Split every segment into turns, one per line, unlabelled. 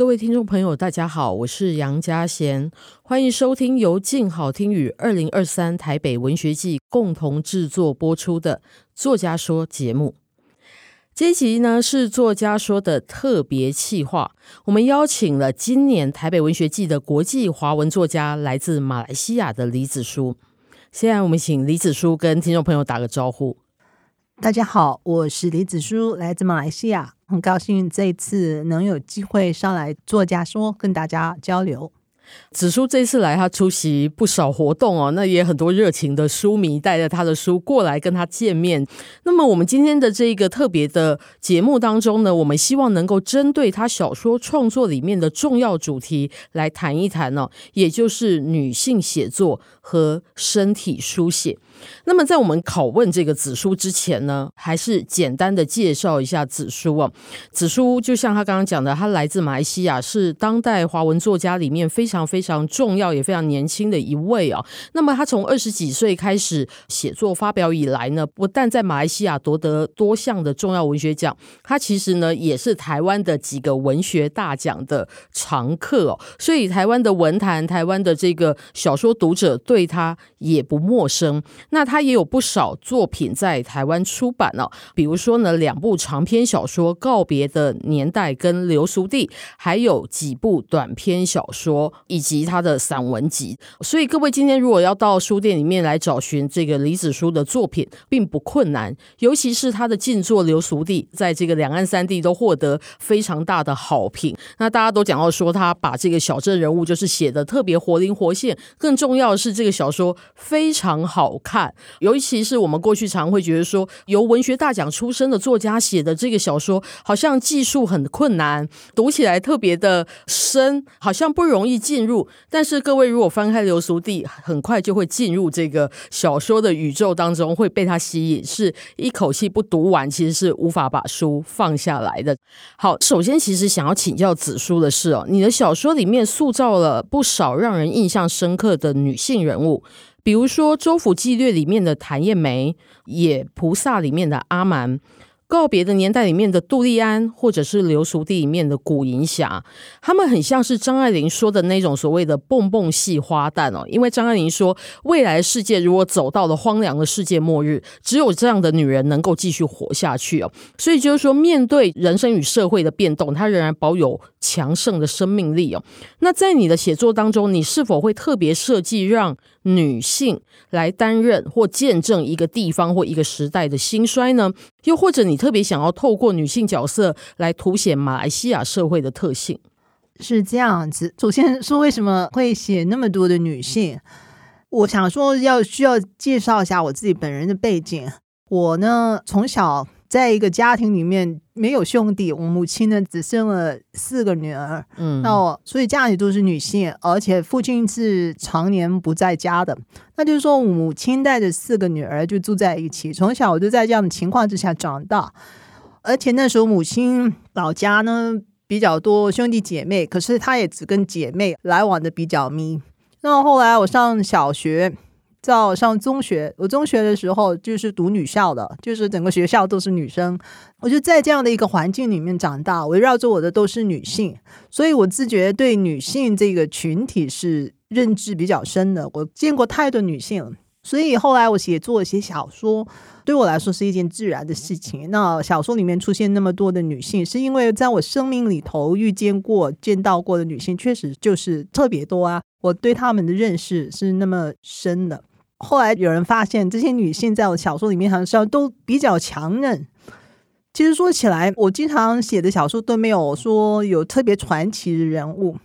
各位听众朋友，大家好，我是杨佳贤，欢迎收听由静好听与二零二三台北文学季共同制作播出的《作家说》节目。这一集呢是《作家说》的特别企划，我们邀请了今年台北文学季的国际华文作家，来自马来西亚的李子书。现在我们请李子书跟听众朋友打个招呼。
大家好，我是李子书，来自马来西亚，很高兴这一次能有机会上来作家说跟大家交流。
子书这次来，他出席不少活动哦，那也很多热情的书迷带着他的书过来跟他见面。那么我们今天的这一个特别的节目当中呢，我们希望能够针对他小说创作里面的重要主题来谈一谈呢，也就是女性写作和身体书写。那么，在我们拷问这个子书之前呢，还是简单的介绍一下子书啊。子书就像他刚刚讲的，他来自马来西亚，是当代华文作家里面非常非常重要也非常年轻的一位啊。那么，他从二十几岁开始写作发表以来呢，不但在马来西亚夺得多项的重要文学奖，他其实呢也是台湾的几个文学大奖的常客哦。所以，台湾的文坛、台湾的这个小说读者对他也不陌生。那他也有不少作品在台湾出版了，比如说呢，两部长篇小说《告别的年代》跟《流俗地》，还有几部短篇小说以及他的散文集。所以各位今天如果要到书店里面来找寻这个李子书的作品，并不困难，尤其是他的近作《流俗地》，在这个两岸三地都获得非常大的好评。那大家都讲到说，他把这个小镇人物就是写的特别活灵活现，更重要的是这个小说非常好看。尤其是我们过去常会觉得说，由文学大奖出身的作家写的这个小说，好像技术很困难，读起来特别的深，好像不容易进入。但是各位如果翻开《流俗地》，很快就会进入这个小说的宇宙当中，会被它吸引，是一口气不读完，其实是无法把书放下来的。好，首先其实想要请教子书的是哦，你的小说里面塑造了不少让人印象深刻的女性人物。比如说《州府纪略》里面的谭艳梅，《野菩萨》里面的阿蛮。告别的年代里面的杜丽安，或者是流俗地里面的古银霞，他们很像是张爱玲说的那种所谓的蹦蹦系花旦哦。因为张爱玲说，未来世界如果走到了荒凉的世界末日，只有这样的女人能够继续活下去哦。所以就是说，面对人生与社会的变动，她仍然保有强盛的生命力哦。那在你的写作当中，你是否会特别设计让女性来担任或见证一个地方或一个时代的兴衰呢？又或者你特别想要透过女性角色来凸显马来西亚社会的特性？
是这样子。首先说，为什么会写那么多的女性？我想说，要需要介绍一下我自己本人的背景。我呢，从小。在一个家庭里面没有兄弟，我母亲呢只生了四个女儿，嗯，那我所以家里都是女性，而且父亲是常年不在家的，那就是说母亲带着四个女儿就住在一起，从小我就在这样的情况之下长大，而且那时候母亲老家呢比较多兄弟姐妹，可是她也只跟姐妹来往的比较密，那后来我上小学。到上中学，我中学的时候就是读女校的，就是整个学校都是女生。我就在这样的一个环境里面长大，围绕着我的都是女性，所以我自觉对女性这个群体是认知比较深的。我见过太多女性，所以后来我写作写小说，对我来说是一件自然的事情。那小说里面出现那么多的女性，是因为在我生命里头遇见过、见到过的女性，确实就是特别多啊。我对她们的认识是那么深的。后来有人发现，这些女性在我小说里面好像都比较强韧。其实说起来，我经常写的小说都没有说有特别传奇的人物，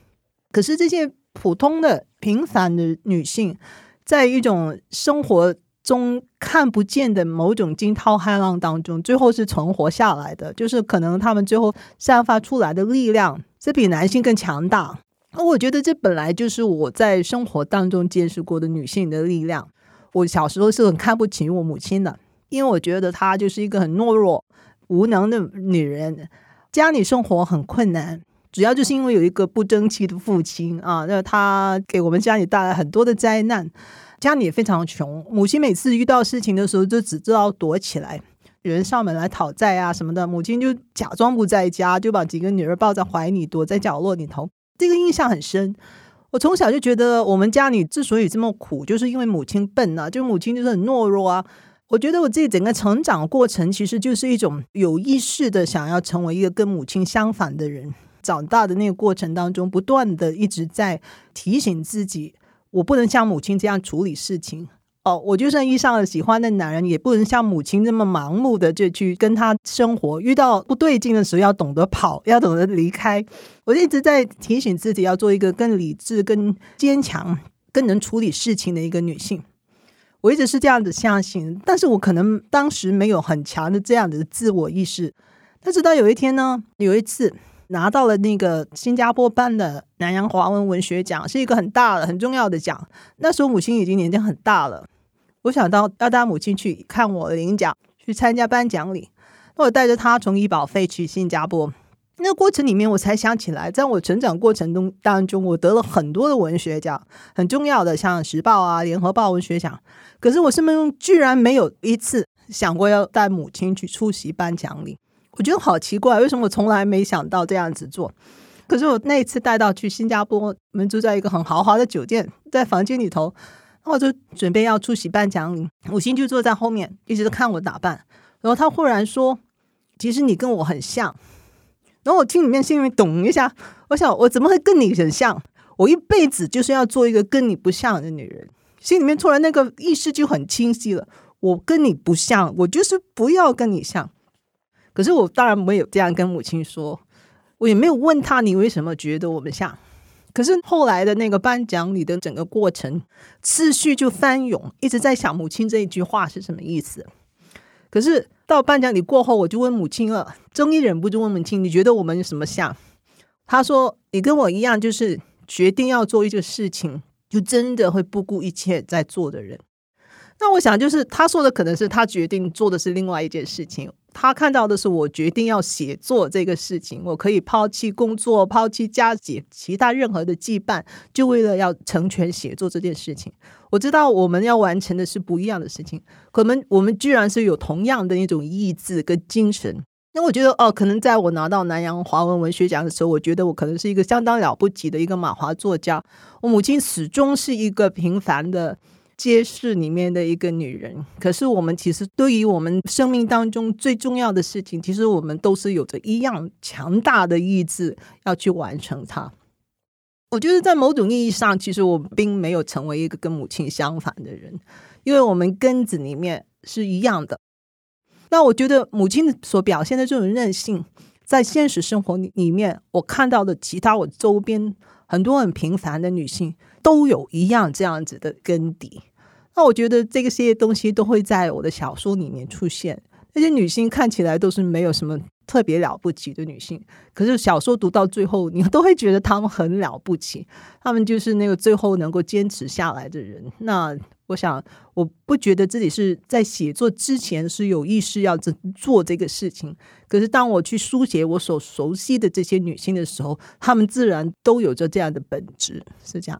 可是这些普通的、平凡的女性，在一种生活中看不见的某种惊涛骇浪当中，最后是存活下来的。就是可能她们最后散发出来的力量，是比男性更强大。我觉得这本来就是我在生活当中见识过的女性的力量。我小时候是很看不起我母亲的，因为我觉得她就是一个很懦弱、无能的女人，家里生活很困难，主要就是因为有一个不争气的父亲啊，那他给我们家里带来很多的灾难，家里也非常穷，母亲每次遇到事情的时候就只知道躲起来，人上门来讨债啊什么的，母亲就假装不在家，就把几个女儿抱在怀里，躲在角落里头。这个印象很深。我从小就觉得，我们家里之所以这么苦，就是因为母亲笨啊，就母亲就是很懦弱啊。我觉得我自己整个成长过程，其实就是一种有意识的想要成为一个跟母亲相反的人。长大的那个过程当中，不断的一直在提醒自己，我不能像母亲这样处理事情。哦，我就算遇上了喜欢的男人，也不能像母亲这么盲目的就去跟他生活。遇到不对劲的时候，要懂得跑，要懂得离开。我一直在提醒自己，要做一个更理智、更坚强、更能处理事情的一个女性。我一直是这样子相信，但是我可能当时没有很强的这样的自我意识。但直到有一天呢，有一次拿到了那个新加坡颁的南洋华文文学奖，是一个很大的、很重要的奖。那时候母亲已经年纪很大了。我想到要带母亲去看我领奖，去参加颁奖礼。那我带着她从医保费去新加坡。那过程里面，我才想起来，在我成长过程中当中，我得了很多的文学奖，很重要的，像时报啊、联合报文学奖。可是我生命中居然没有一次想过要带母亲去出席颁奖礼。我觉得好奇怪，为什么我从来没想到这样子做？可是我那一次带到去新加坡，我们住在一个很豪华的酒店，在房间里头。我就准备要出席颁奖礼，母亲就坐在后面，一直都看我打扮。然后她忽然说：“其实你跟我很像。”然后我听里面心里面咚一下，我想我怎么会跟你很像？我一辈子就是要做一个跟你不像的女人。心里面突然那个意识就很清晰了，我跟你不像，我就是不要跟你像。可是我当然没有这样跟母亲说，我也没有问她你为什么觉得我们像。可是后来的那个颁奖礼的整个过程，思绪就翻涌，一直在想母亲这一句话是什么意思。可是到颁奖礼过后，我就问母亲了，终于忍不住问母亲：“你觉得我们什么像？”她说：“你跟我一样，就是决定要做一个事情，就真的会不顾一切在做的人。”那我想，就是他说的可能是他决定做的是另外一件事情。他看到的是我决定要写作这个事情，我可以抛弃工作，抛弃家姐其他任何的羁绊，就为了要成全写作这件事情。我知道我们要完成的是不一样的事情，可能我们居然是有同样的一种意志跟精神。那我觉得哦，可能在我拿到南洋华文文学奖的时候，我觉得我可能是一个相当了不起的一个马华作家。我母亲始终是一个平凡的。街市里面的一个女人，可是我们其实对于我们生命当中最重要的事情，其实我们都是有着一样强大的意志要去完成它。我觉得在某种意义上，其实我并没有成为一个跟母亲相反的人，因为我们根子里面是一样的。那我觉得母亲所表现的这种韧性，在现实生活里面，我看到的其他我周边很多很平凡的女性。都有一样这样子的根底，那我觉得这些东西都会在我的小说里面出现。那些女性看起来都是没有什么特别了不起的女性，可是小说读到最后，你都会觉得她们很了不起。她们就是那个最后能够坚持下来的人。那我想，我不觉得自己是在写作之前是有意识要做这个事情，可是当我去书写我所熟悉的这些女性的时候，她们自然都有着这样的本质，是这样。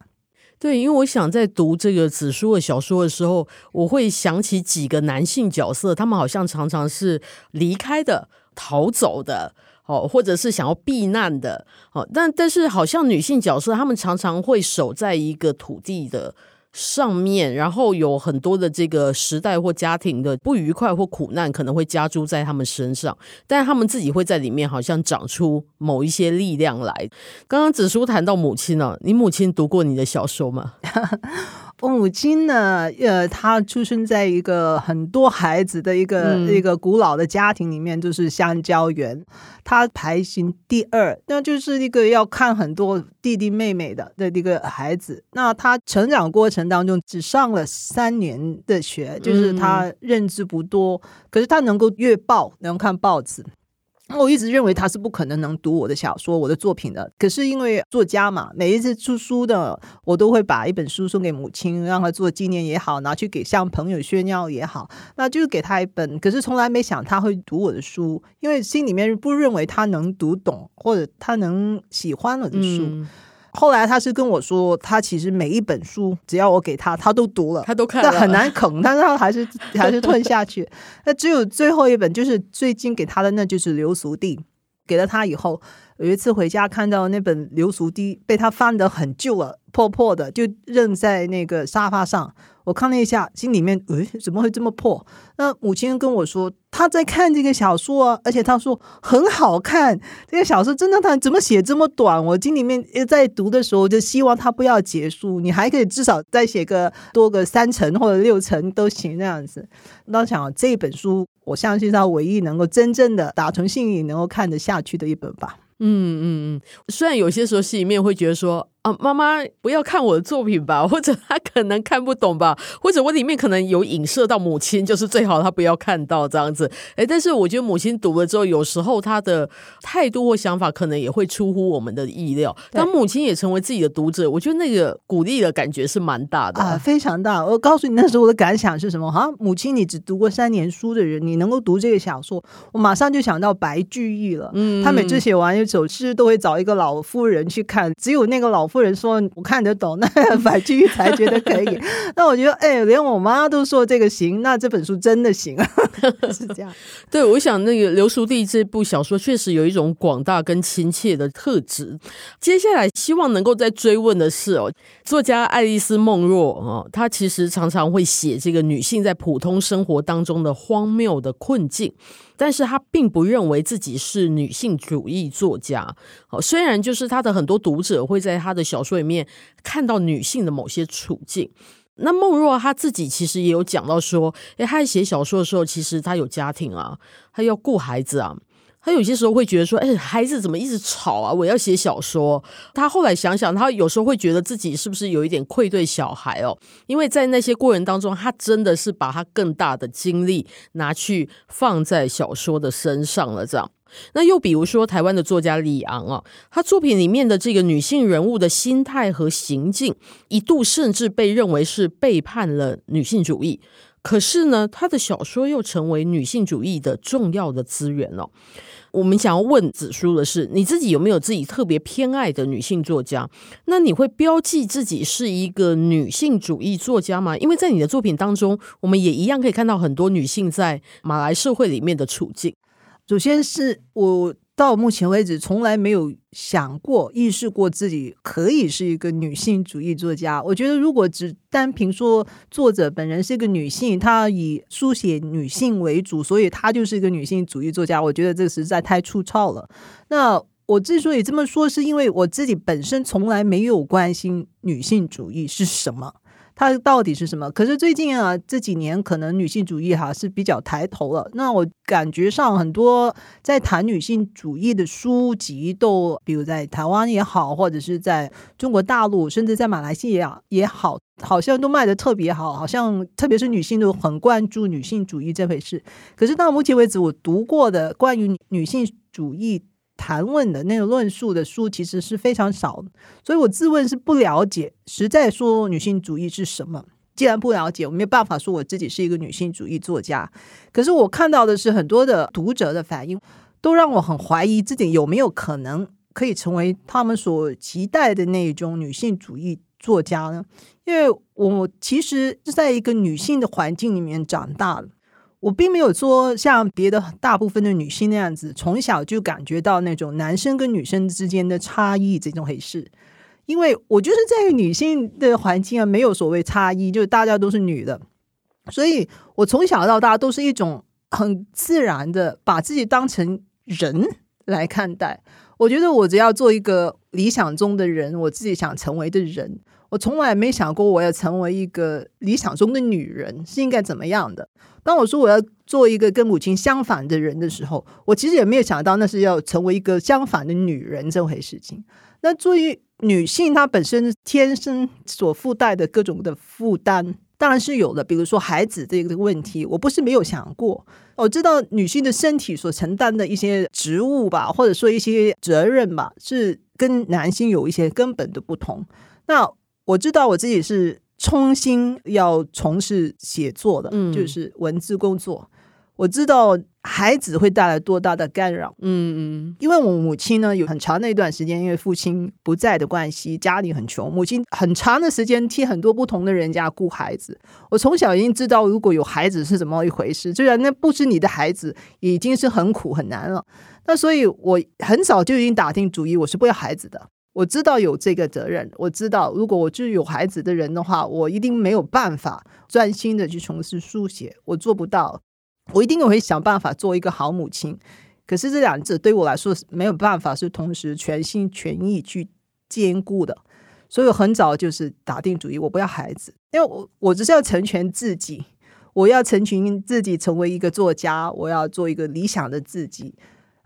对，因为我想在读这个子书的小说的时候，我会想起几个男性角色，他们好像常常是离开的、逃走的，哦，或者是想要避难的，哦，但但是好像女性角色，他们常常会守在一个土地的。上面，然后有很多的这个时代或家庭的不愉快或苦难，可能会加诸在他们身上，但是他们自己会在里面好像长出某一些力量来。刚刚子书谈到母亲呢、你母亲读过你的小说吗？
我母亲呢，呃，她出生在一个很多孩子的一个、嗯、一个古老的家庭里面，就是香蕉园。她排行第二，那就是一个要看很多弟弟妹妹的的一个孩子。那他成长过程当中只上了三年的学，就是他认知不多，嗯、可是他能够阅报，能看报纸。我一直认为他是不可能能读我的小说、我的作品的。可是因为作家嘛，每一次出书的，我都会把一本书送给母亲，让她做纪念也好，拿去给向朋友炫耀也好，那就是给他一本。可是从来没想他会读我的书，因为心里面不认为他能读懂或者他能喜欢我的书。嗯后来他是跟我说，他其实每一本书只要我给他，他都读了，
他都看了，
但很难啃，但是他还是 还是吞下去。那只有最后一本，就是最近给他的，那就是《流俗地》。给了他以后，有一次回家看到那本《流俗地》被他翻得很旧了，破破的，就扔在那个沙发上。我看了一下，心里面，诶，怎么会这么破？那母亲跟我说，她在看这个小说啊，而且她说很好看。这个小说真的，他怎么写这么短？我心里面在读的时候，就希望他不要结束，你还可以至少再写个多个三层或者六层都行，那样子。那想这本书，我相信是他唯一能够真正的打从心里能够看得下去的一本吧。
嗯嗯嗯，虽然有些时候心里面会觉得说。啊，妈妈不要看我的作品吧，或者他可能看不懂吧，或者我里面可能有影射到母亲，就是最好他不要看到这样子。哎，但是我觉得母亲读了之后，有时候他的态度或想法可能也会出乎我们的意料。当母亲也成为自己的读者，我觉得那个鼓励的感觉是蛮大的
啊，非常大。我告诉你，那时候我的感想是什么？哈，母亲，你只读过三年书的人，你能够读这个小说，我马上就想到白居易了。嗯，他每次写完一首诗，都会找一个老妇人去看，只有那个老。夫人说：“我看得懂，那白居易才觉得可以。那我觉得，哎，连我妈都说这个行，那这本书真的行啊，是这样。
对，我想那个《流俗地》这部小说确实有一种广大跟亲切的特质。接下来，希望能够再追问的是哦，作家爱丽丝·梦若哦，她其实常常会写这个女性在普通生活当中的荒谬的困境。”但是他并不认为自己是女性主义作家，哦，虽然就是他的很多读者会在他的小说里面看到女性的某些处境。那孟若他自己其实也有讲到说，诶，他在写小说的时候，其实他有家庭啊，他要顾孩子啊。他有些时候会觉得说：“哎，孩子怎么一直吵啊？我要写小说。”他后来想想，他有时候会觉得自己是不是有一点愧对小孩哦？因为在那些过程当中，他真的是把他更大的精力拿去放在小说的身上了。这样，那又比如说台湾的作家李昂啊，他作品里面的这个女性人物的心态和行径，一度甚至被认为是背叛了女性主义。可是呢，他的小说又成为女性主义的重要的资源哦。我们想要问子舒的是，你自己有没有自己特别偏爱的女性作家？那你会标记自己是一个女性主义作家吗？因为在你的作品当中，我们也一样可以看到很多女性在马来社会里面的处境。
首先是我。到目前为止，从来没有想过、意识过自己可以是一个女性主义作家。我觉得，如果只单凭说作者本人是一个女性，她以书写女性为主，所以她就是一个女性主义作家，我觉得这实在太粗糙了。那我之所以这么说，是因为我自己本身从来没有关心女性主义是什么。它到底是什么？可是最近啊，这几年可能女性主义哈是比较抬头了。那我感觉上很多在谈女性主义的书籍都，比如在台湾也好，或者是在中国大陆，甚至在马来西亚也好，好像都卖得特别好，好像特别是女性都很关注女性主义这回事。可是到目前为止，我读过的关于女性主义。谈论的那个论述的书其实是非常少，所以我自问是不了解，实在说女性主义是什么。既然不了解，我没有办法说我自己是一个女性主义作家。可是我看到的是很多的读者的反应，都让我很怀疑自己有没有可能可以成为他们所期待的那种女性主义作家呢？因为我其实是在一个女性的环境里面长大的。我并没有说像别的大部分的女性那样子，从小就感觉到那种男生跟女生之间的差异这种回事，因为我就是在女性的环境啊，没有所谓差异，就是大家都是女的，所以我从小到大都是一种很自然的把自己当成人来看待。我觉得我只要做一个理想中的人，我自己想成为的人。我从来没想过我要成为一个理想中的女人是应该怎么样的。当我说我要做一个跟母亲相反的人的时候，我其实也没有想到那是要成为一个相反的女人这回事情。那作为女性，她本身天生所附带的各种的负担，当然是有的。比如说孩子这个问题，我不是没有想过。我知道女性的身体所承担的一些职务吧，或者说一些责任吧，是跟男性有一些根本的不同。那我知道我自己是衷心要从事写作的，嗯，就是文字工作。我知道孩子会带来多大的干扰。
嗯嗯，
因为我母亲呢，有很长的一段时间，因为父亲不在的关系，家里很穷，母亲很长的时间替很多不同的人家顾孩子。我从小已经知道，如果有孩子是怎么一回事，虽然那不是你的孩子，已经是很苦很难了。那所以，我很早就已经打定主意，我是不要孩子的。我知道有这个责任，我知道如果我就是有孩子的人的话，我一定没有办法专心的去从事书写，我做不到。我一定会想办法做一个好母亲。可是这两者对我来说是没有办法是同时全心全意去兼顾的。所以我很早就是打定主意，我不要孩子，因为我我只是要成全自己，我要成全自己成为一个作家，我要做一个理想的自己，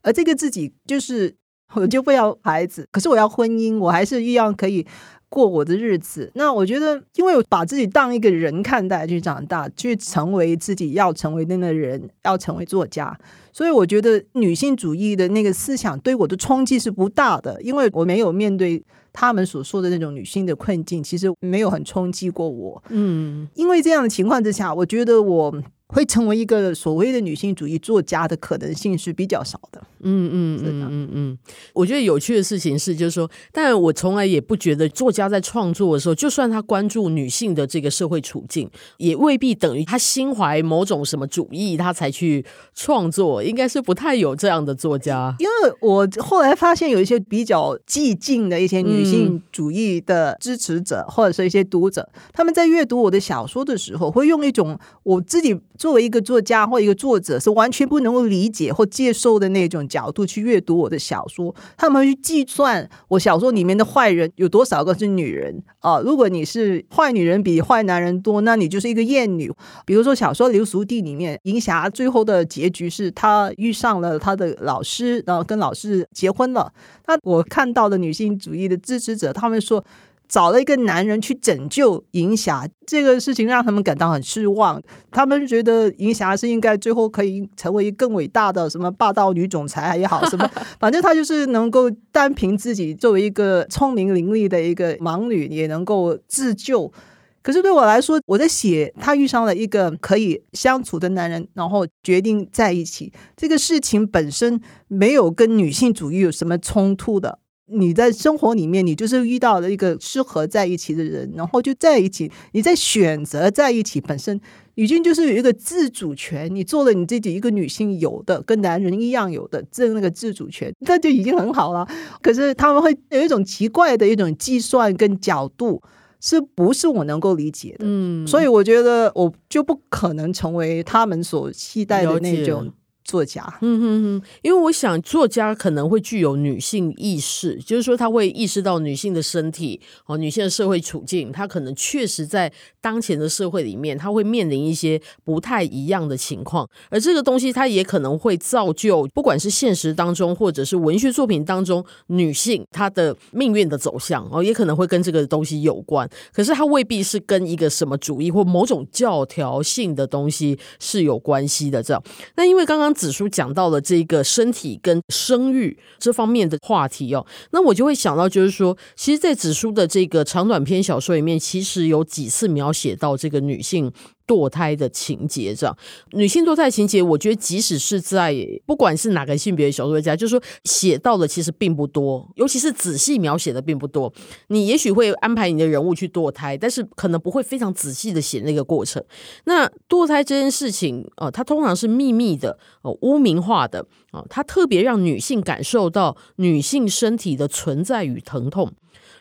而这个自己就是。我就不要孩子，可是我要婚姻，我还是一样可以过我的日子。那我觉得，因为我把自己当一个人看待，去长大，去成为自己要成为那个人，要成为作家。所以我觉得女性主义的那个思想对我的冲击是不大的，因为我没有面对他们所说的那种女性的困境，其实没有很冲击过我。嗯，因为这样的情况之下，我觉得我。会成为一个所谓的女性主义作家的可能性是比较少的。
嗯嗯嗯嗯嗯，我觉得有趣的事情是，就是说，但我从来也不觉得作家在创作的时候，就算他关注女性的这个社会处境，也未必等于他心怀某种什么主义，他才去创作。应该是不太有这样的作家。
因为我后来发现有一些比较激进的一些女性主义的支持者，或者是一些读者，他们在阅读我的小说的时候，会用一种我自己。作为一个作家或一个作者，是完全不能够理解或接受的那种角度去阅读我的小说。他们会去计算我小说里面的坏人有多少个是女人啊？如果你是坏女人比坏男人多，那你就是一个厌女。比如说小说《流俗地》里面，银霞最后的结局是她遇上了他的老师，然后跟老师结婚了。那我看到的女性主义的支持者，他们说。找了一个男人去拯救银霞，这个事情让他们感到很失望。他们觉得银霞是应该最后可以成为更伟大的什么霸道女总裁也好，什么 反正她就是能够单凭自己作为一个聪明伶俐的一个盲女也能够自救。可是对我来说，我在写她遇上了一个可以相处的男人，然后决定在一起，这个事情本身没有跟女性主义有什么冲突的。你在生活里面，你就是遇到了一个适合在一起的人，然后就在一起。你在选择在一起本身，已经就是有一个自主权。你做了你自己一个女性有的，跟男人一样有的这那个自主权，那就已经很好了。可是他们会有一种奇怪的一种计算跟角度，是不是我能够理解的？嗯，所以我觉得我就不可能成为他们所期待的那种。作家，
嗯哼哼，因为我想作家可能会具有女性意识，就是说他会意识到女性的身体哦，女性的社会处境，他可能确实在当前的社会里面，他会面临一些不太一样的情况，而这个东西他也可能会造就，不管是现实当中或者是文学作品当中，女性她的命运的走向哦，也可能会跟这个东西有关，可是它未必是跟一个什么主义或某种教条性的东西是有关系的。这样，那因为刚刚。子书讲到了这个身体跟生育这方面的话题哦，那我就会想到，就是说，其实，在子书的这个长短篇小说里面，其实有几次描写到这个女性。堕胎的情节，这样女性堕胎情节，我觉得即使是在不管是哪个性别的小说家，就是说写到的其实并不多，尤其是仔细描写的并不多。你也许会安排你的人物去堕胎，但是可能不会非常仔细的写那个过程。那堕胎这件事情，呃，它通常是秘密的，呃，污名化的，啊、呃，它特别让女性感受到女性身体的存在与疼痛。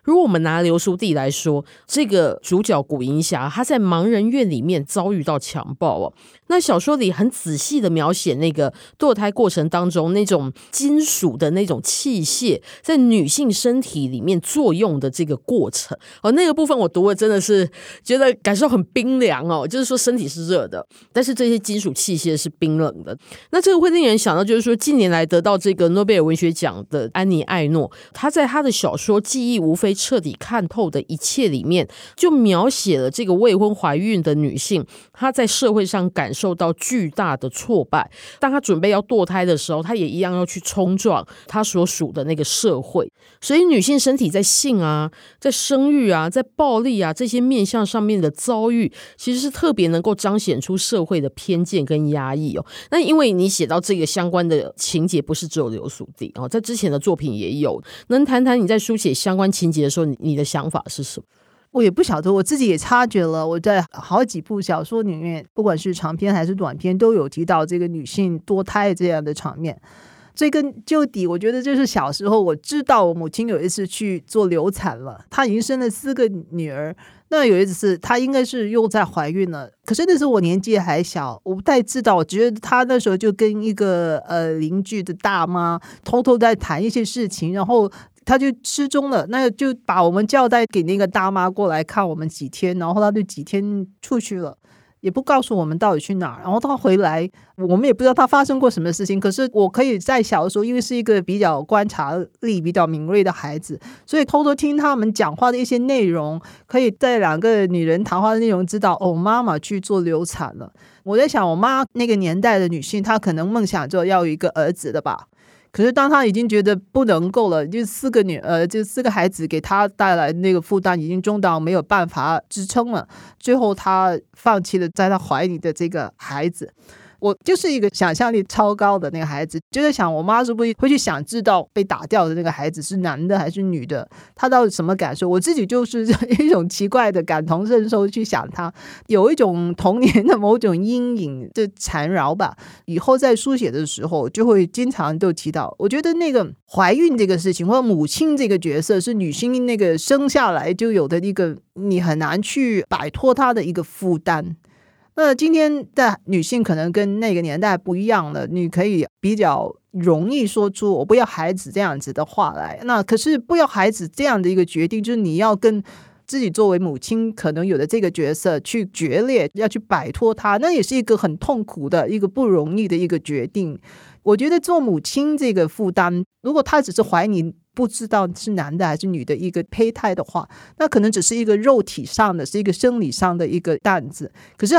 如果我们拿流苏地来说，这个主角古银霞，她在盲人院里面遭遇到强暴哦。那小说里很仔细的描写那个堕胎过程当中那种金属的那种器械在女性身体里面作用的这个过程哦，那个部分我读了真的是觉得感受很冰凉哦，就是说身体是热的，但是这些金属器械是冰冷的。那这个会令人想到，就是说近年来得到这个诺贝尔文学奖的安妮艾诺，她在她的小说《记忆无非彻底看透的一切里面，就描写了这个未婚怀孕的女性，她在社会上感受到巨大的挫败。当她准备要堕胎的时候，她也一样要去冲撞她所属的那个社会。所以，女性身体在性啊、在生育啊、在暴力啊这些面向上面的遭遇，其实是特别能够彰显出社会的偏见跟压抑哦。那因为你写到这个相关的情节，不是只有刘淑娣哦，在之前的作品也有。能谈谈你在书写相关情节的时候，你的想法是什么？
我也不晓得，我自己也察觉了。我在好几部小说里面，不管是长篇还是短篇，都有提到这个女性堕胎这样的场面。追根究底，我觉得就是小时候我知道我母亲有一次去做流产了，她已经生了四个女儿。那有一次她应该是又在怀孕了，可是那时候我年纪还小，我不太知道。我觉得她那时候就跟一个呃邻居的大妈偷偷在谈一些事情，然后他就失踪了。那就把我们交代给那个大妈过来看我们几天，然后他就几天出去了。也不告诉我们到底去哪儿，然后他回来，我们也不知道他发生过什么事情。可是我可以在小的时候，因为是一个比较观察力比较敏锐的孩子，所以偷偷听他们讲话的一些内容，可以在两个女人谈话的内容知道，哦，妈妈去做流产了。我在想，我妈那个年代的女性，她可能梦想着要有一个儿子的吧。可是，当他已经觉得不能够了，就四个女呃，就四个孩子给他带来那个负担已经重到没有办法支撑了，最后他放弃了在他怀里的这个孩子。我就是一个想象力超高的那个孩子，就在想我妈是不是会去想知道被打掉的那个孩子是男的还是女的，他到底什么感受？我自己就是一种奇怪的感同身受去想他，有一种童年的某种阴影的缠绕吧。以后在书写的时候就会经常都提到，我觉得那个怀孕这个事情或者母亲这个角色是女性那个生下来就有的一个你很难去摆脱她的一个负担。那今天的女性可能跟那个年代不一样了，你可以比较容易说出“我不要孩子”这样子的话来。那可是不要孩子这样的一个决定，就是你要跟自己作为母亲可能有的这个角色去决裂，要去摆脱他，那也是一个很痛苦的一个不容易的一个决定。我觉得做母亲这个负担，如果他只是怀你不知道是男的还是女的一个胚胎的话，那可能只是一个肉体上的，是一个生理上的一个担子。可是。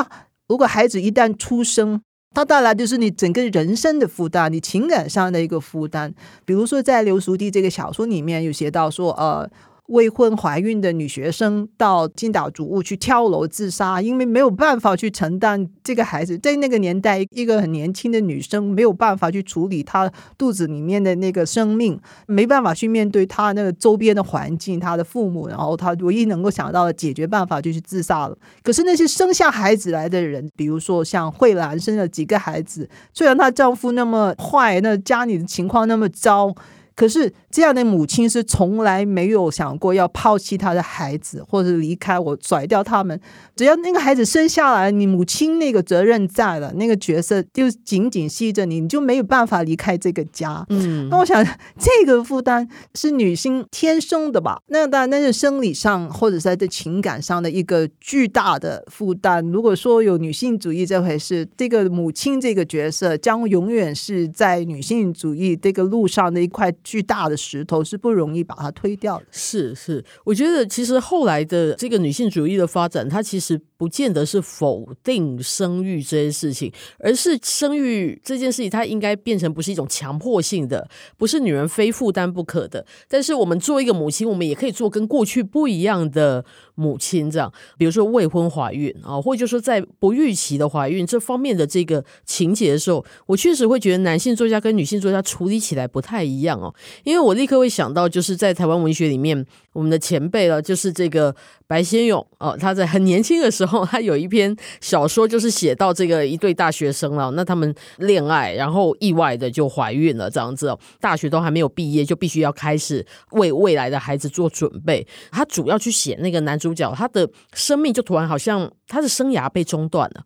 如果孩子一旦出生，他带来就是你整个人生的负担，你情感上的一个负担。比如说，在刘熟娣这个小说里面有写到说，呃。未婚怀孕的女学生到金岛主屋去跳楼自杀，因为没有办法去承担这个孩子。在那个年代，一个很年轻的女生没有办法去处理她肚子里面的那个生命，没办法去面对她那个周边的环境，她的父母，然后她唯一能够想到的解决办法就是自杀了。可是那些生下孩子来的人，比如说像慧兰生了几个孩子，虽然她丈夫那么坏，那家里的情况那么糟。可是这样的母亲是从来没有想过要抛弃她的孩子，或者离开我甩掉他们。只要那个孩子生下来，你母亲那个责任在了，那个角色就紧紧系着你，你就没有办法离开这个家。嗯，那我想这个负担是女性天生的吧？那当然那是生理上或者在这情感上的一个巨大的负担。如果说有女性主义这回事，这个母亲这个角色将永远是在女性主义这个路上的一块。巨大的石头是不容易把它推掉的。
是是，我觉得其实后来的这个女性主义的发展，它其实不见得是否定生育这件事情，而是生育这件事情，它应该变成不是一种强迫性的，不是女人非负担不可的。但是我们作为一个母亲，我们也可以做跟过去不一样的母亲，这样，比如说未婚怀孕啊，或者就是说在不预期的怀孕这方面的这个情节的时候，我确实会觉得男性作家跟女性作家处理起来不太一样哦。因为我立刻会想到，就是在台湾文学里面，我们的前辈了，就是这个白先勇哦，他在很年轻的时候，他有一篇小说，就是写到这个一对大学生了，那他们恋爱，然后意外的就怀孕了，这样子哦，大学都还没有毕业，就必须要开始为未来的孩子做准备。他主要去写那个男主主角，他的生命就突然好像他的生涯被中断了。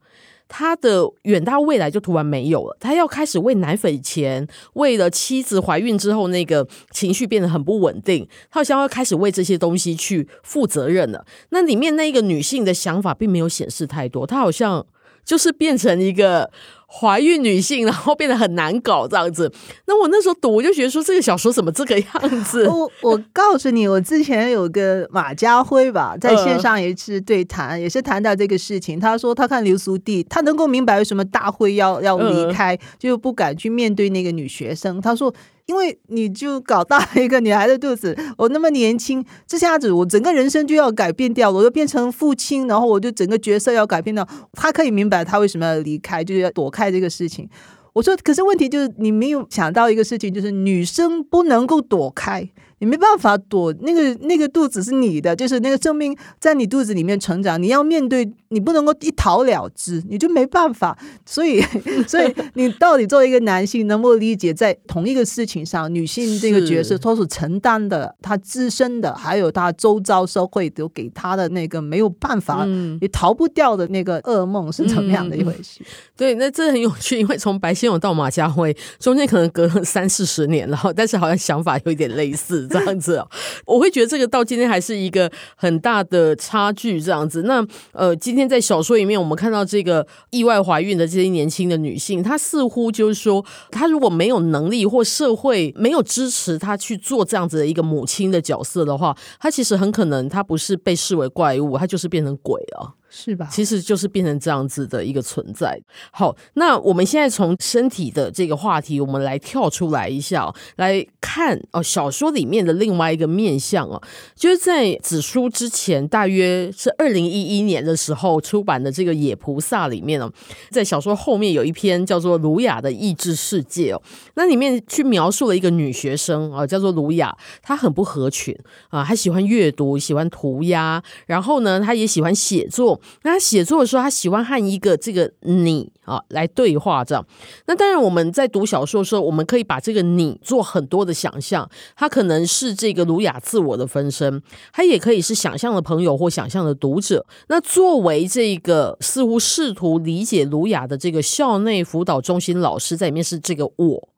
他的远大未来就突然没有了，他要开始为奶粉钱，为了妻子怀孕之后那个情绪变得很不稳定，他好像要开始为这些东西去负责任了。那里面那个女性的想法并没有显示太多，她好像就是变成一个。怀孕女性，然后变得很难搞这样子。那我那时候读，我就觉得说这个小说怎么这个样子？
我我告诉你，我之前有个马家辉吧，在线上也是对谈，呃、也是谈到这个事情。他说他看流苏地，他能够明白为什么大辉要要离开，呃、就不敢去面对那个女学生。他说。因为你就搞大一个女孩的肚子，我那么年轻，这下子我整个人生就要改变掉，我就变成父亲，然后我就整个角色要改变掉。他可以明白他为什么要离开，就是要躲开这个事情。我说，可是问题就是你没有想到一个事情，就是女生不能够躲开。你没办法躲，那个那个肚子是你的，就是那个生命在你肚子里面成长，你要面对，你不能够一逃了之，你就没办法。所以，所以你到底作为一个男性，能不能理解在同一个事情上，女性这个角色她所承担的，她自身的，还有她周遭社会都给她的那个没有办法，也逃不掉的那个噩梦是怎么样的一回事？
嗯、对，那这很有趣，因为从白先勇到马家辉中间可能隔了三四十年了，但是好像想法有一点类似。这样子，我会觉得这个到今天还是一个很大的差距。这样子，那呃，今天在小说里面，我们看到这个意外怀孕的这些年轻的女性，她似乎就是说，她如果没有能力或社会没有支持她去做这样子的一个母亲的角色的话，她其实很可能她不是被视为怪物，她就是变成鬼了。
是吧？
其实就是变成这样子的一个存在。好，那我们现在从身体的这个话题，我们来跳出来一下，来看哦，小说里面的另外一个面向哦，就是在子书之前，大约是二零一一年的时候出版的这个《野菩萨》里面哦，在小说后面有一篇叫做《卢雅的异质世界》哦，那里面去描述了一个女学生啊，叫做卢雅，她很不合群啊，她喜欢阅读，喜欢涂鸦，然后呢，她也喜欢写作。那他写作的时候，他喜欢和一个这个你啊来对话，这样。那当然，我们在读小说的时候，我们可以把这个你做很多的想象。他可能是这个儒雅自我的分身，他也可以是想象的朋友或想象的读者。那作为这个似乎试图理解儒雅的这个校内辅导中心老师，在里面是这个我。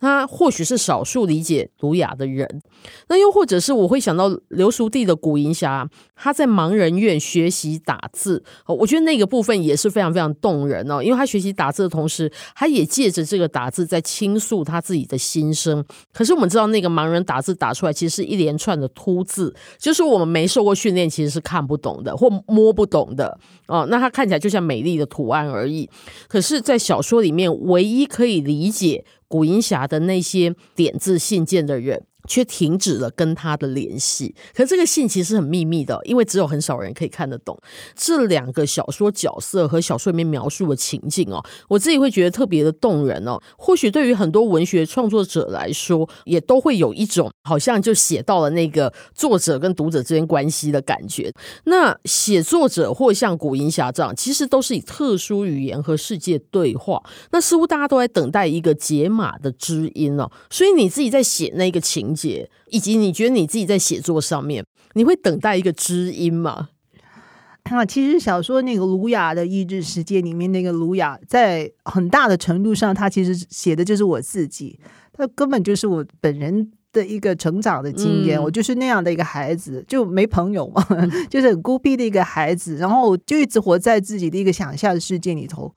他或许是少数理解儒雅的人，那又或者是我会想到刘淑娣的古银霞，他在盲人院学习打字，我觉得那个部分也是非常非常动人哦，因为他学习打字的同时，他也借着这个打字在倾诉他自己的心声。可是我们知道，那个盲人打字打出来其实是一连串的凸字，就是我们没受过训练，其实是看不懂的或摸不懂的哦。那他看起来就像美丽的图案而已。可是，在小说里面，唯一可以理解。古银霞的那些点字信件的人，却停止了跟他的联系。可这个信其实很秘密的，因为只有很少人可以看得懂。这两个小说角色和小说里面描述的情境哦，我自己会觉得特别的动人哦。或许对于很多文学创作者来说，也都会有一种好像就写到了那个作者跟读者之间关系的感觉。那写作者或像古银霞这样，其实都是以特殊语言和世界对话。那似乎大家都在等待一个解码的知音哦。所以你自己在写那个情。以及你觉得你自己在写作上面，你会等待一个知音吗？
啊，其实小说那个卢雅的意志世界里面，那个卢雅在很大的程度上，他其实写的就是我自己，他根本就是我本人的一个成长的经验。嗯、我就是那样的一个孩子，就没朋友嘛，就是很孤僻的一个孩子，然后就一直活在自己的一个想象的世界里头。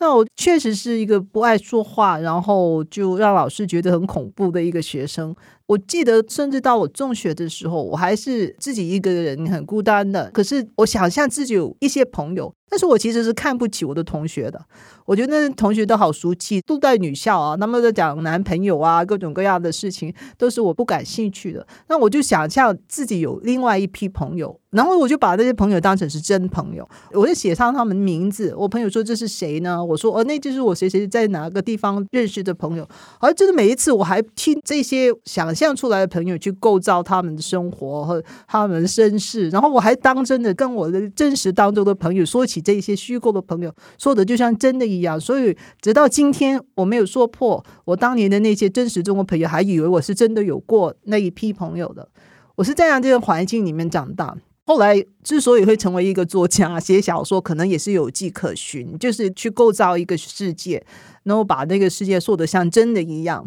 那我确实是一个不爱说话，然后就让老师觉得很恐怖的一个学生。我记得，甚至到我中学的时候，我还是自己一个人，很孤单的。可是我想象自己有一些朋友，但是我其实是看不起我的同学的。我觉得那同学都好俗气，都在女校啊，他们在讲男朋友啊，各种各样的事情，都是我不感兴趣的。那我就想象自己有另外一批朋友，然后我就把那些朋友当成是真朋友，我就写上他们名字。我朋友说，这是谁呢？我说哦，那就是我谁谁在哪个地方认识的朋友。而就是每一次我还听这些想。这样出来的朋友去构造他们的生活和他们身世，然后我还当真的跟我的真实当中的朋友说起这些虚构的朋友，说的就像真的一样。所以直到今天我没有说破，我当年的那些真实中国朋友还以为我是真的有过那一批朋友的。我是这样这个环境里面长大，后来之所以会成为一个作家，写小说可能也是有迹可循，就是去构造一个世界，然后把那个世界说的像真的一样。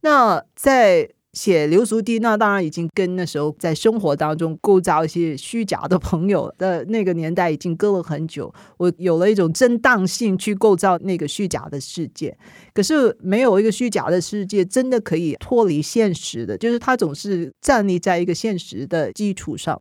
那在写流俗地，那当然已经跟那时候在生活当中构造一些虚假的朋友的那个年代已经隔了很久。我有了一种正当性去构造那个虚假的世界，可是没有一个虚假的世界真的可以脱离现实的，就是它总是站立在一个现实的基础上。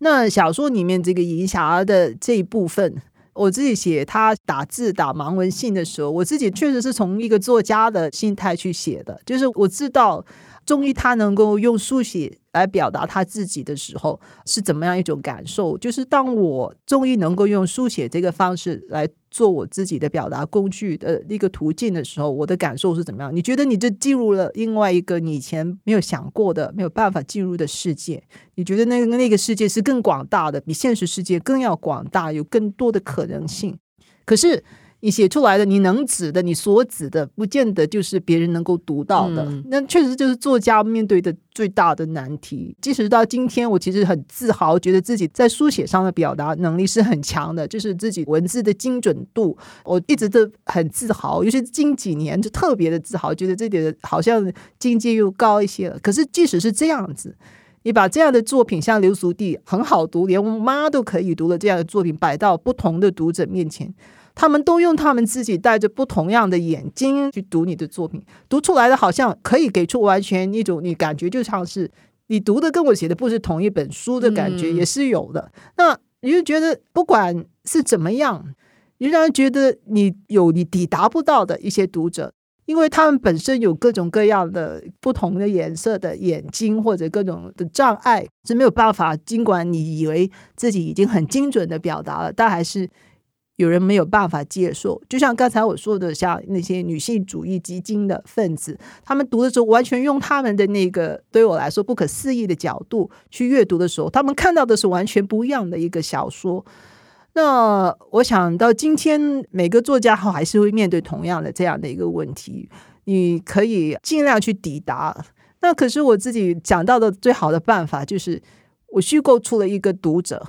那小说里面这个银霞的这一部分，我自己写他打字打盲文信的时候，我自己确实是从一个作家的心态去写的，就是我知道。终于，他能够用书写来表达他自己的时候，是怎么样一种感受？就是当我终于能够用书写这个方式来做我自己的表达工具的一个途径的时候，我的感受是怎么样？你觉得你就进入了另外一个你以前没有想过的、没有办法进入的世界？你觉得那个那个世界是更广大的，比现实世界更要广大，有更多的可能性？可是。你写出来的，你能指的，你所指的，不见得就是别人能够读到的。嗯、那确实就是作家面对的最大的难题。即使到今天，我其实很自豪，觉得自己在书写上的表达能力是很强的，就是自己文字的精准度，我一直都很自豪。尤其近几年，就特别的自豪，觉得这点好像境界又高一些了。可是即使是这样子，你把这样的作品，像《流俗地》很好读，连我妈都可以读了这样的作品，摆到不同的读者面前。他们都用他们自己带着不同样的眼睛去读你的作品，读出来的好像可以给出完全一种你感觉就像是你读的跟我写的不是同一本书的感觉，也是有的。嗯、那你就觉得不管是怎么样，你让人觉得你有你抵达不到的一些读者，因为他们本身有各种各样的不同的颜色的眼睛或者各种的障碍是没有办法。尽管你以为自己已经很精准的表达了，但还是。有人没有办法接受，就像刚才我说的，像那些女性主义基金的分子，他们读的时候完全用他们的那个对我来说不可思议的角度去阅读的时候，他们看到的是完全不一样的一个小说。那我想到今天每个作家还是会面对同样的这样的一个问题，你可以尽量去抵达。那可是我自己讲到的最好的办法就是，我虚构出了一个读者。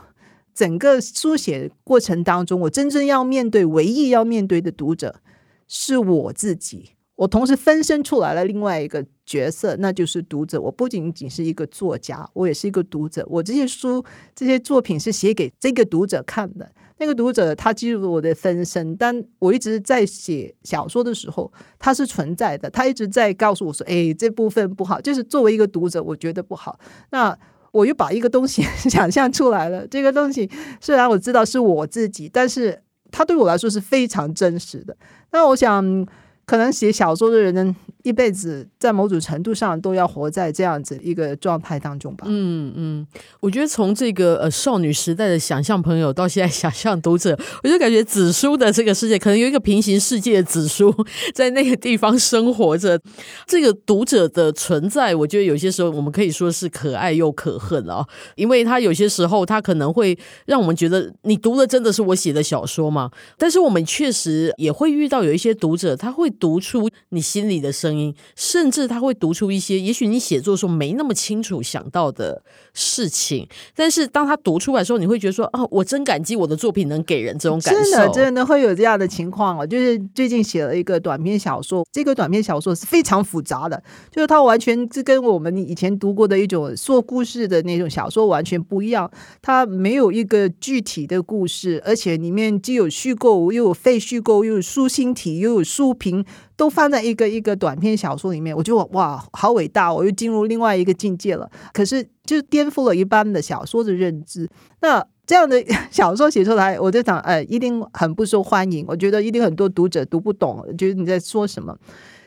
整个书写过程当中，我真正要面对、唯一要面对的读者是我自己。我同时分身出来了另外一个角色，那就是读者。我不仅仅是一个作家，我也是一个读者。我这些书、这些作品是写给这个读者看的。那个读者他进入我的分身，但我一直在写小说的时候，他是存在的。他一直在告诉我说：“哎，这部分不好。”就是作为一个读者，我觉得不好。那我又把一个东西 想象出来了。这个东西虽然我知道是我自己，但是它对我来说是非常真实的。那我想。可能写小说的人呢，一辈子在某种程度上都要活在这样子一个状态当中吧。
嗯嗯，我觉得从这个呃少女时代的想象朋友到现在想象读者，我就感觉紫苏的这个世界可能有一个平行世界的紫苏在那个地方生活着。这个读者的存在，我觉得有些时候我们可以说是可爱又可恨啊，因为他有些时候他可能会让我们觉得你读的真的是我写的小说吗？但是我们确实也会遇到有一些读者他会。读出你心里的声音，甚至他会读出一些也许你写作的时候没那么清楚想到的事情。但是当他读出来的时候，你会觉得说：“啊，我真感激我的作品能给人这种感受。”真的，真的会有这样的情况哦。就是最近写了一个短篇小说，这个短篇小说是非常复杂的，就是它完全是跟我们以前读过的一种说故事的那种小说完全不一样。它没有一个具体的故事，而且里面既有虚构，又有非虚构，又有书心体，又有书评。都放在一个一个短篇小说里面，我觉得哇，好伟大！我又进入另外一个境界了。可是，就颠覆了一般的小说的认知。那这样的小说写出来，我就想，哎，一定很不受欢迎。我觉得一定很多读者读不懂，觉得你在说什么。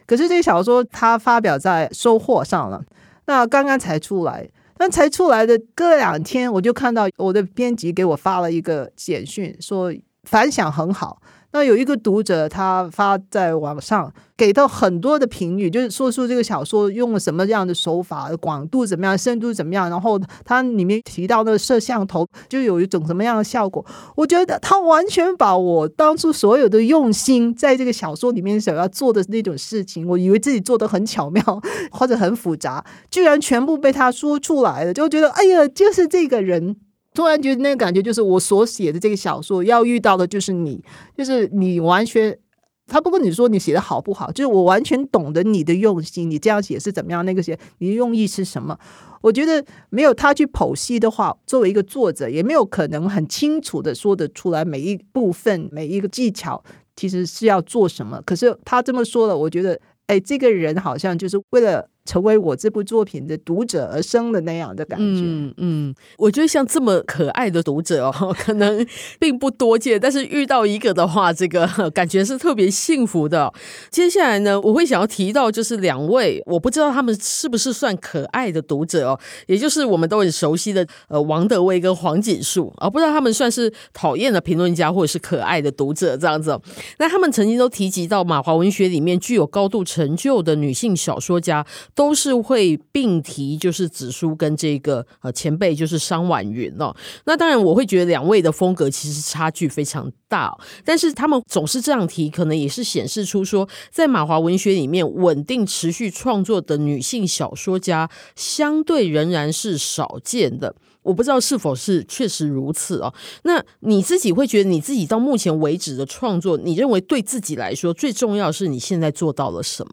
可是这个小说它发表在收获上了，那刚刚才出来，那才出来的隔两天，我就看到我的编辑给我发了一个简讯，说反响很好。那有一个读者，他发在网上给到很多的评语，就是说出这个小说用了什么样的手法，广度怎么样，深度怎么样，然后他里面提到那个摄像头就有一种什么样的效果。我觉得他完全把我当初所有的用心，在这个小说里面想要做的那种事情，我以为自己做的很巧妙或者很复杂，居然全部被他说出来了，就觉得哎呀，就是这个人。突然觉得那个感觉就是我所写的这个小说要遇到的就是你，就是你完全
他不跟你说你写的好不好，就是我完全懂得你的用心，你这样写是怎么样，那个写你的用意是什么？我觉得没有他去剖析的话，作为一个作者，也没有可能很清楚的说得出来每一部分每一个技巧其实是要做什么。可是他这么说了，我觉得，哎，这个人好像就是为了。成为我这部作品的读者而生的那样的感觉。
嗯，我觉得像这么可爱的读者哦，可能并不多见。但是遇到一个的话，这个感觉是特别幸福的。接下来呢，我会想要提到就是两位，我不知道他们是不是算可爱的读者哦，也就是我们都很熟悉的呃王德威跟黄锦树啊，不知道他们算是讨厌的评论家或者是可爱的读者这样子。那他们曾经都提及到马华文学里面具有高度成就的女性小说家。都是会并提，就是子书跟这个呃前辈，就是商婉云哦。那当然，我会觉得两位的风格其实差距非常大，但是他们总是这样提，可能也是显示出说，在马华文学里面稳定持续创作的女性小说家，相对仍然是少见的。我不知道是否是确实如此哦。那你自己会觉得你自己到目前为止的创作，你认为对自己来说最重要是你现在做到了什么？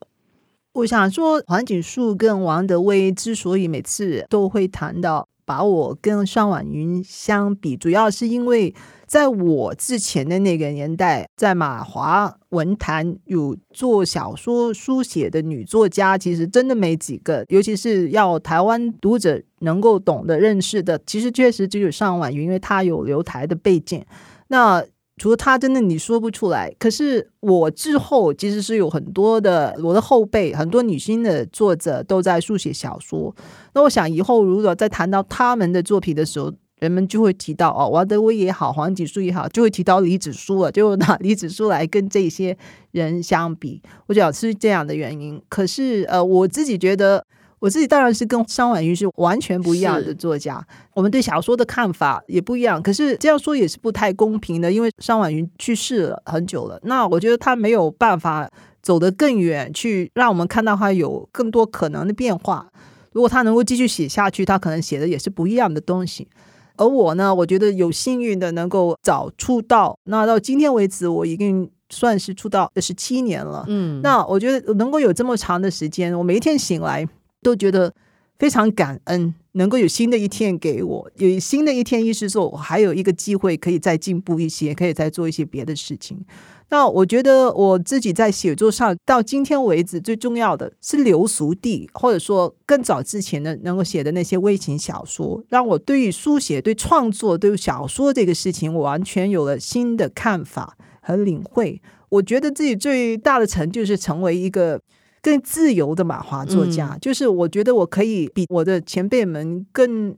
我想说，黄景树跟王德威之所以每次都会谈到把我跟尚婉云相比，主要是因为在我之前的那个年代，在马华文坛有做小说书写的女作家，其实真的没几个，尤其是要台湾读者能够懂得认识的，其实确实只有尚婉云，因为她有留台的背景。那除了他，真的你说不出来。可是我之后其实是有很多的我的后辈，很多女性的作者都在书写小说。那我想以后如果再谈到他们的作品的时候，人们就会提到哦，王德威也好，黄锦树也好，就会提到李子书了，就拿李子书来跟这些人相比。我想是这样的原因。可是呃，我自己觉得。我自己当然是跟商婉云是完全不一样的作家，我们对小说的看法也不一样。可是这样说也是不太公平的，因为商婉云去世了很久了，那我觉得他没有办法走得更远，去让我们看到他有更多可能的变化。如果他能够继续写下去，他可能写的也是不一样的东西。而我呢，我觉得有幸运的能够早出道，那到今天为止，我已经算是出道十七年了。嗯，那我觉得能够有这么长的时间，我每一天醒来。都觉得非常感恩，能够有新的一天给我，有新的一天，意思说我还有一个机会可以再进步一些，可以再做一些别的事情。那我觉得我自己在写作上到今天为止，最重要的是流俗地，或者说更早之前的能够写的那些微型小说，让我对于书写、对创作、对小说这个事情，我完全有了新的看法和领会。我觉得自己最大的成就是成为一个。更自由的马华作家，嗯，就是我觉得我可以比我的前辈们更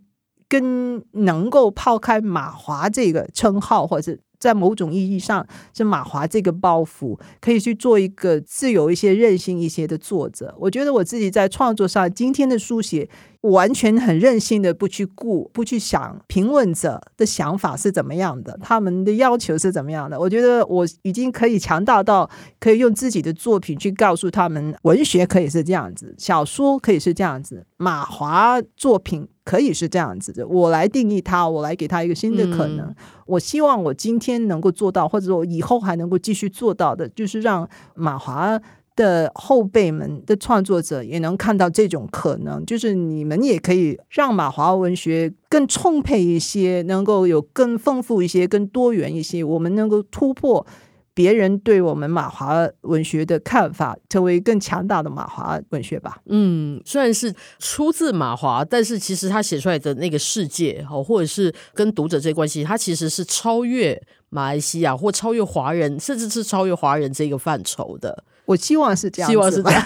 更能够抛开马华这个称号，或者是。在某种意义上，是马华这个包袱可以去做一个自由一些、任性一些的作者。我觉得我自己在创作上，今天的书写完全很任性的，不去顾、不去想评论者的想法是怎么样的，他们的要求是怎么样的。我觉得我已经可以强大到可以用自己的作品去告诉他们，文学可以是这样子，小说可以是这样子，马华作品。可以是这样子的，我来定义它，我来给它一个新的可能。嗯。我希望我今天能够做到，或者我以后还能够继续做到的，就是让马华的后辈们的创作者也能看到这种可能，就是你们也可以让马华文学更充沛一些，能够有更丰富一些、更多元一些，我们能够突破。别人对我们马华文学的看法，成为更强大的马华文学吧。
嗯，虽然是出自马华，但是其实他写出来的那个世界，哦，或者是跟读者这关系，他其实是超越马来西亚或超越华人，甚至是超越华人这个范畴的。
我希望是这样，
希望是这样。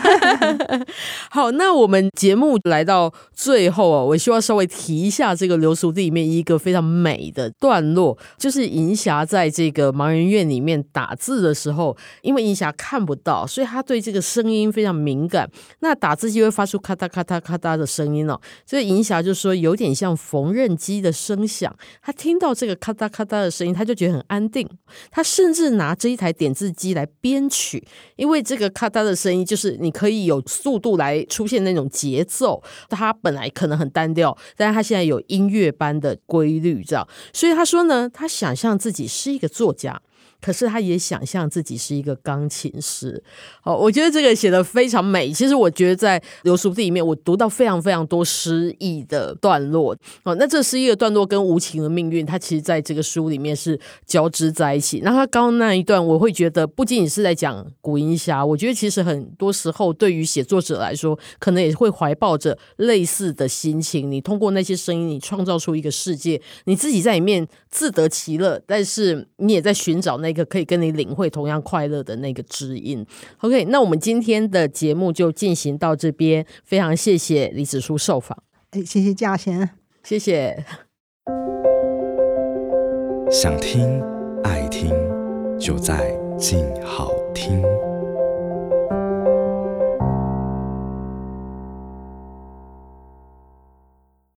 好，那我们节目来到最后啊，我希望稍微提一下这个流俗地里面一个非常美的段落，就是银霞在这个盲人院里面打字的时候，因为银霞看不到，所以她对这个声音非常敏感。那打字机会发出咔嗒咔嗒咔嗒的声音哦，所以银霞就说有点像缝纫机的声响。她听到这个咔嗒咔嗒的声音，她就觉得很安定。她甚至拿这一台点字机来编曲，因为这。这个咔嗒的声音，就是你可以有速度来出现那种节奏。它本来可能很单调，但是它现在有音乐般的规律，这样。所以他说呢，他想象自己是一个作家，可是他也想象自己是一个钢琴师。哦，我觉得这个写的非常美。其实我觉得在《流苏地》里面，我读到非常非常多诗意的段落。哦，那这诗意的段落跟无情的命运，它其实在这个书里面是交织在一起。那他刚刚那一段，我会觉得不仅仅是在讲古英霞，我觉得其实很多时候对于写作者来说，可能也会怀抱着类似的心情。你通过那些声音，你创造出一个世界，你自己在里面自得其乐，但是你也在寻找那个可以跟你领会同样快乐的那个知音。OK，那我们今天的节目就进行到这边，非常谢谢李子书受访。
哎，谢谢嘉贤，
谢谢。
想听爱听，就在静好听。